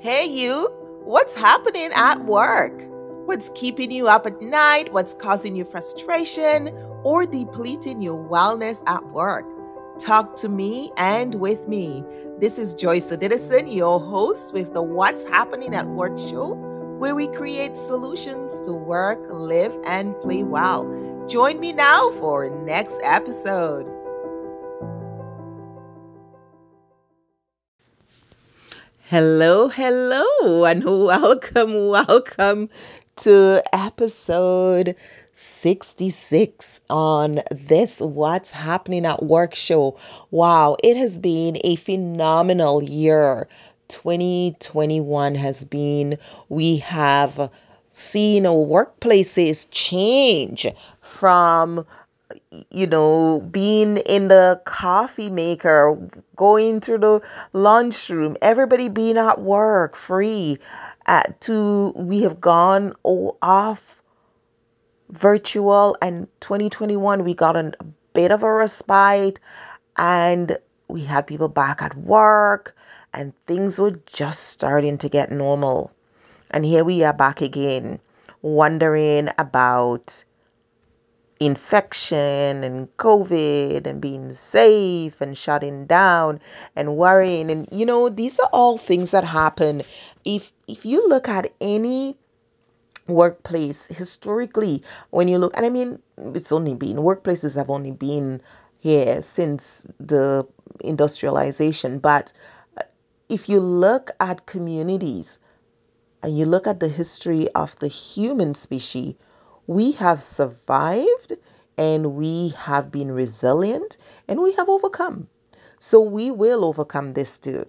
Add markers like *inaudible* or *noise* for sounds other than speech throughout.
Hey, you, what's happening at work? What's keeping you up at night? What's causing you frustration or depleting your wellness at work? Talk to me and with me. This is Joyce Odidison, your host with the What's Happening at Work show, where we create solutions to work, live, and play well. Join me now for next episode. Hello, hello, and welcome, welcome to episode 66 on this What's Happening at Work show. Wow, it has been a phenomenal year. 2021 has been, we have seen our workplaces change from you know, being in the coffee maker, going through the lunchroom, everybody being at work free, uh, to we have gone off virtual and 2021 we got a bit of a respite and we had people back at work and things were just starting to get normal. And here we are back again, wondering about infection and COVID and being safe and shutting down and worrying. And you know, these are all things that happen. If if you look at any workplace historically, when you look and I mean it's only been workplaces have only been here since the industrialization, but if you look at communities and you look at the history of the human species, we have survived and we have been resilient and we have overcome. So we will overcome this too.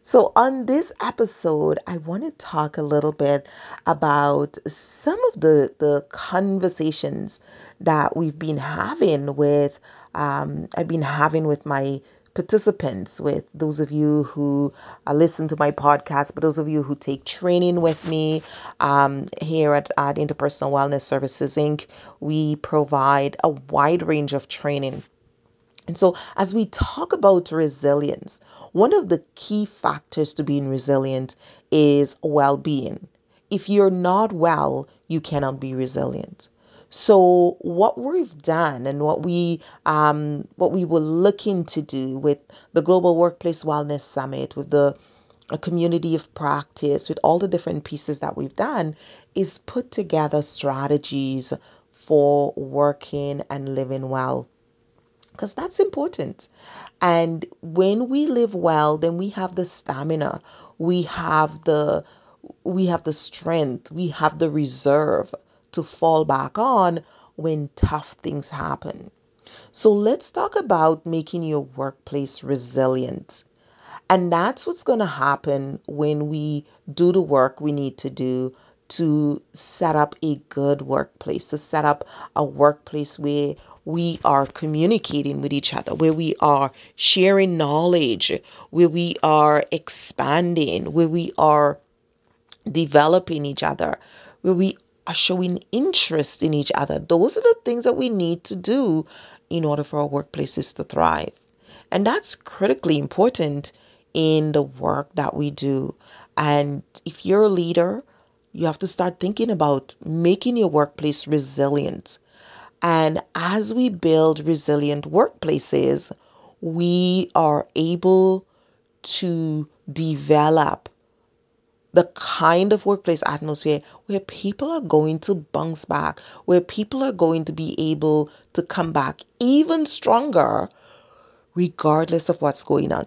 So, on this episode, I want to talk a little bit about some of the, the conversations that we've been having with, um, I've been having with my participants, with those of you who uh, listen to my podcast, but those of you who take training with me um, here at, at Interpersonal Wellness Services Inc., we provide a wide range of training. And so, as we talk about resilience, one of the key factors to being resilient is well being. If you're not well, you cannot be resilient. So what we've done and what we um, what we were looking to do with the Global Workplace Wellness Summit, with the a community of practice, with all the different pieces that we've done, is put together strategies for working and living well. Because that's important. And when we live well, then we have the stamina, we have the we have the strength, we have the reserve to fall back on when tough things happen. So let's talk about making your workplace resilient. And that's what's going to happen when we do the work we need to do to set up a good workplace, to set up a workplace where we are communicating with each other, where we are sharing knowledge, where we are expanding, where we are developing each other, where we are showing interest in each other. Those are the things that we need to do in order for our workplaces to thrive. And that's critically important in the work that we do. And if you're a leader, you have to start thinking about making your workplace resilient. And as we build resilient workplaces, we are able to develop the kind of workplace atmosphere where people are going to bounce back, where people are going to be able to come back even stronger, regardless of what's going on.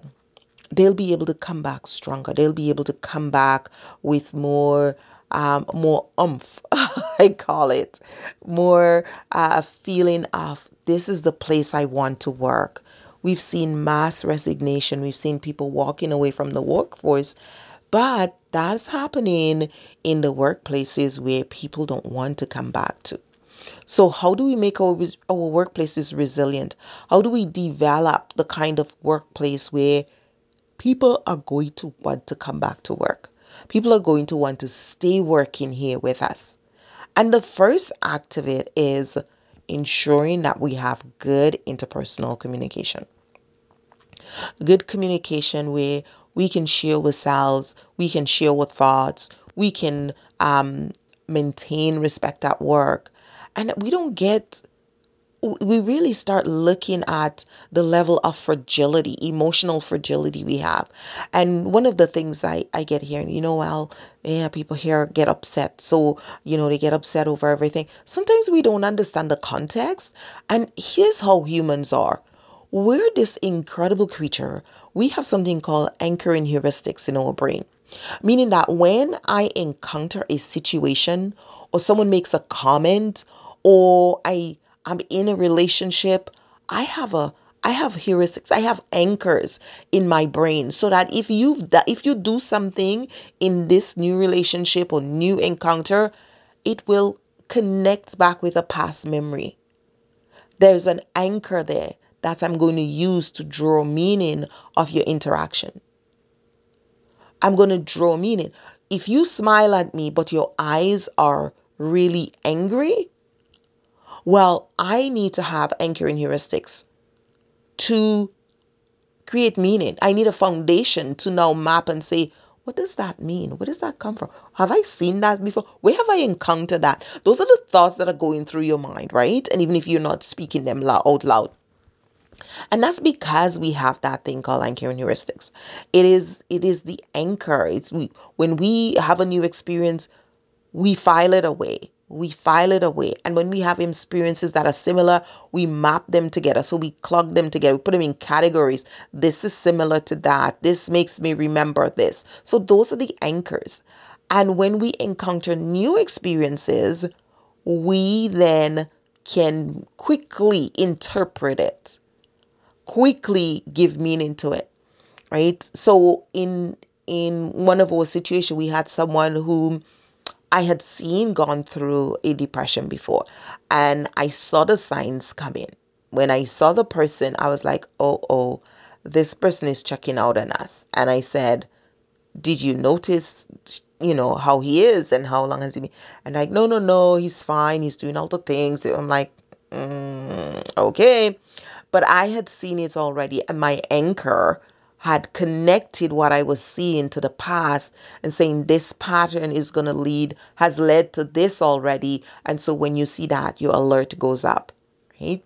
They'll be able to come back stronger. They'll be able to come back with more um, more umph, *laughs* I call it, more uh, feeling of this is the place I want to work. We've seen mass resignation. We've seen people walking away from the workforce but that's happening in the workplaces where people don't want to come back to. So, how do we make our, our workplaces resilient? How do we develop the kind of workplace where people are going to want to come back to work? People are going to want to stay working here with us. And the first act of it is ensuring that we have good interpersonal communication. Good communication where we can share with ourselves, we can share our thoughts, we can um, maintain respect at work. And we don't get we really start looking at the level of fragility, emotional fragility we have. And one of the things I, I get here, you know, well, yeah, people here get upset. So, you know, they get upset over everything. Sometimes we don't understand the context. And here's how humans are we're this incredible creature. We have something called anchoring heuristics in our brain, meaning that when I encounter a situation or someone makes a comment or I I'm in a relationship, I have a I have heuristics. I have anchors in my brain so that if you've if you do something in this new relationship or new encounter, it will connect back with a past memory. There's an anchor there that I'm going to use to draw meaning of your interaction. I'm going to draw meaning. If you smile at me but your eyes are really angry, well, I need to have anchoring heuristics to create meaning. I need a foundation to now map and say, what does that mean? Where does that come from? Have I seen that before? Where have I encountered that? Those are the thoughts that are going through your mind, right? And even if you're not speaking them out loud. And that's because we have that thing called anchoring heuristics. It is it is the anchor. It's we when we have a new experience, we file it away we file it away. And when we have experiences that are similar, we map them together. So we clog them together, we put them in categories. This is similar to that. This makes me remember this. So those are the anchors. And when we encounter new experiences, we then can quickly interpret it, quickly give meaning to it. Right? So in in one of our situations, we had someone whom I had seen gone through a depression before and I saw the signs coming. When I saw the person, I was like, oh, oh, this person is checking out on us. And I said, did you notice, you know, how he is and how long has he been? And like, no, no, no, he's fine. He's doing all the things. I'm like, mm, okay. But I had seen it already. And my anchor had connected what I was seeing to the past and saying this pattern is going to lead, has led to this already. And so when you see that, your alert goes up, right?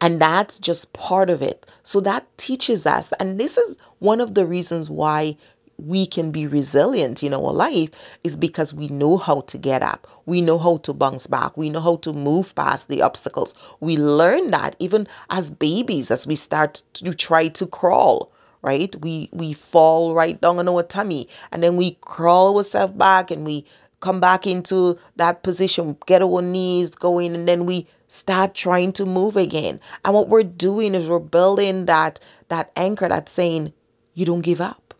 And that's just part of it. So that teaches us. And this is one of the reasons why we can be resilient in our life is because we know how to get up. We know how to bounce back. We know how to move past the obstacles. We learn that even as babies, as we start to try to crawl, right? We we fall right down on our tummy and then we crawl ourselves back and we come back into that position, get our knees going, and then we start trying to move again. And what we're doing is we're building that that anchor that's saying, you don't give up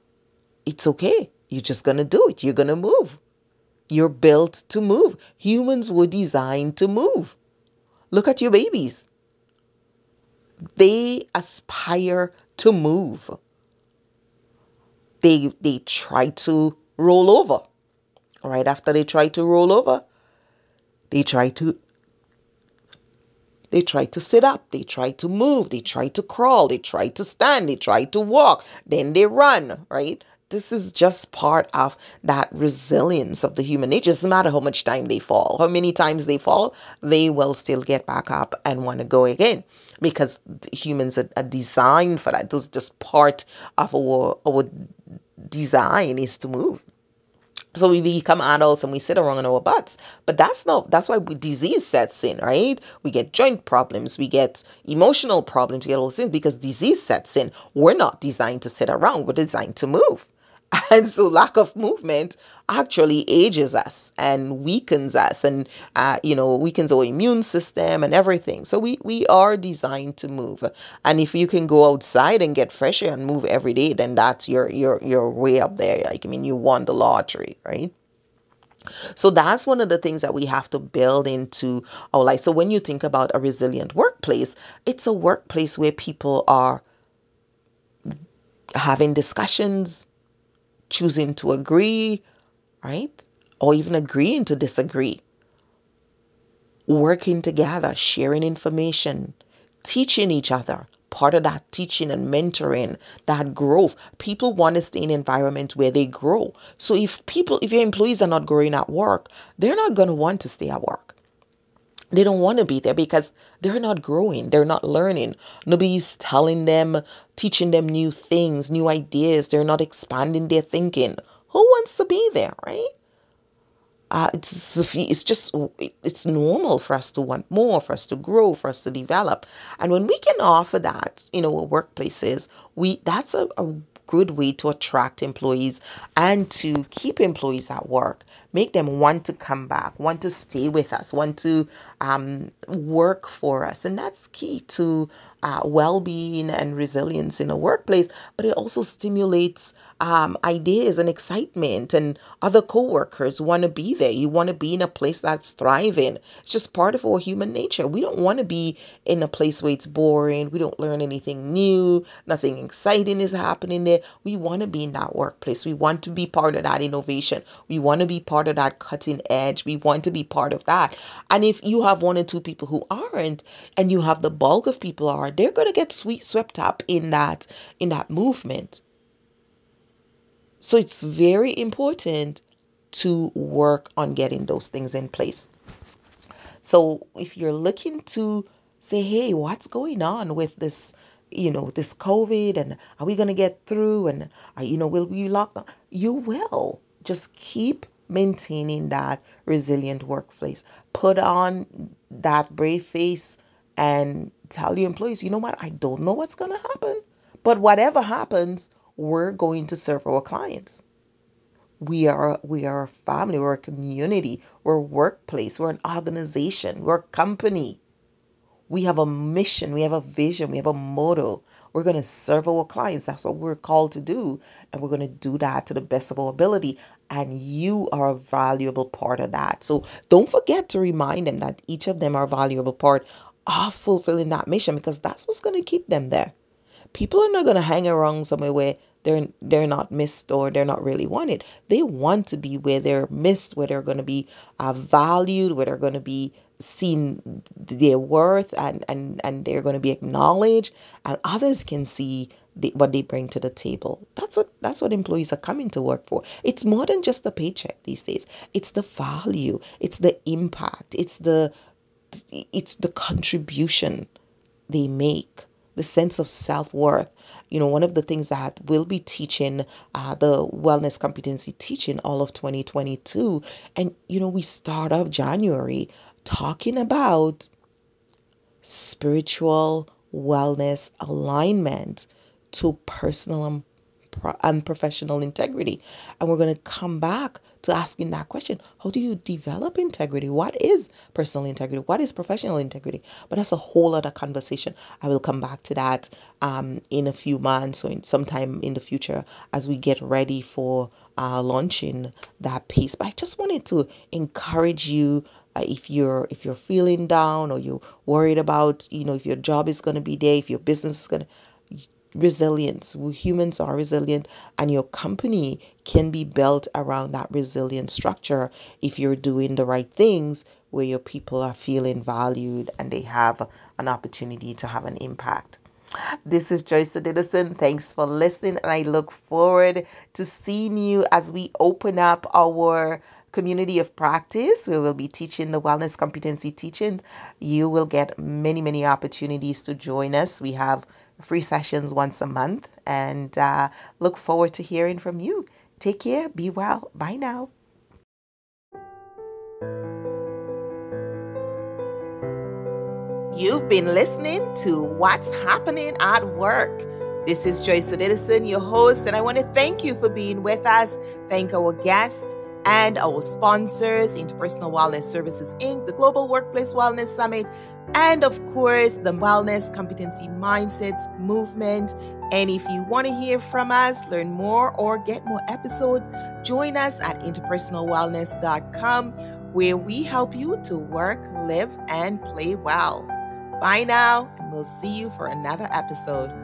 it's okay. You're just going to do it. You're going to move. You're built to move. Humans were designed to move. Look at your babies. They aspire to move. They they try to roll over. Right after they try to roll over, they try to they try to sit up, they try to move, they try to crawl, they try to stand, they try to walk, then they run, right? This is just part of that resilience of the human nature. It doesn't matter how much time they fall, how many times they fall, they will still get back up and want to go again because humans are, are designed for that. This is just part of our our design is to move. So we become adults and we sit around on our butts. But that's not that's why disease sets in, right? We get joint problems, we get emotional problems, we get all things because disease sets in. We're not designed to sit around, we're designed to move. *laughs* And so lack of movement actually ages us and weakens us and, uh, you know, weakens our immune system and everything. So we, we are designed to move. And if you can go outside and get fresh air and move every day, then that's your, your, your way up there. Like, I mean, you won the lottery, right? So that's one of the things that we have to build into our life. So when you think about a resilient workplace, it's a workplace where people are having discussions, choosing to agree, right? Or even agreeing to disagree. Working together, sharing information, teaching each other, part of that teaching and mentoring, that growth. People want to stay in an environment where they grow. So if people, if your employees are not growing at work, they're not going to want to stay at work. They don't want to be there because they're not growing, they're not learning. Nobody's telling them, teaching them new things, new ideas. They're not expanding their thinking. Who wants to be there, right? Uh, it's it's just it's normal for us to want more, for us to grow, for us to develop, and when we can offer that in our workplaces, we that's a, a good way to attract employees and to keep employees at work make them want to come back, want to stay with us, want to um, work for us. And that's key to uh, well being and resilience in a workplace, but it also stimulates um, ideas and excitement, and other co workers want to be there. You want to be in a place that's thriving. It's just part of our human nature. We don't want to be in a place where it's boring, we don't learn anything new, nothing exciting is happening there. We want to be in that workplace. We want to be part of that innovation. We want to be part of that cutting edge. We want to be part of that. And if you have one or two people who aren't, and you have the bulk of people are, they're going to get sweet swept up in that in that movement. So it's very important to work on getting those things in place. So if you're looking to say, hey, what's going on with this, you know, this COVID and are we going to get through and, uh, you know, will we lock down? You will. Just keep maintaining that resilient workplace. Put on that brave face and tell your employees, you know what, I don't know what's going to happen, but whatever happens, we're going to serve our clients. We are we are a family, we're a community, we're a workplace, we're an organization, we're a company. We have a mission, we have a vision, we have a motto. We're going to serve our clients. That's what we're called to do. And we're going to do that to the best of our ability. And you are a valuable part of that. So don't forget to remind them that each of them are a valuable part of fulfilling that mission because that's what's going to keep them there. People are not going to hang around somewhere where they're they're not missed or they're not really wanted. They want to be where they're missed, where they're going to be uh, valued, where they're going to be seen their worth, and and and they're going to be acknowledged, and others can see the, what they bring to the table. That's what that's what employees are coming to work for. It's more than just the paycheck these days. It's the value. It's the impact. It's the it's the contribution they make the sense of self-worth you know one of the things that we'll be teaching uh, the wellness competency teaching all of 2022 and you know we start off january talking about spiritual wellness alignment to personal and professional integrity. And we're going to come back to asking that question. How do you develop integrity? What is personal integrity? What is professional integrity? But that's a whole other conversation. I will come back to that um, in a few months or in sometime in the future as we get ready for uh, launching that piece. But i just wanted to encourage you uh, if you're if you're feeling down or you're worried about you know if your job is going to be there if your business is going to resilience. Humans are resilient, and your company can be built around that resilient structure if you're doing the right things where your people are feeling valued and they have an opportunity to have an impact. This is Joyce Odidison. Thanks for listening, and I look forward to seeing you as we open up our community of practice we will be teaching the wellness competency teachings you will get many many opportunities to join us we have free sessions once a month and uh, look forward to hearing from you. Take care, be well. Bye now. You've been listening to What's Happening at Work. This is Joyce Odidison, your host, and I want to thank you for being with us. Thank our guests and our sponsors, Interpersonal Wellness Services Inc., the Global Workplace Wellness Summit, and of course, the Wellness Competency Mindset Movement. And if you want to hear from us, learn more, or get more episodes, join us at interpersonalwellness.com, where we help you to work, live, and play well. Bye now, and we'll see you for another episode.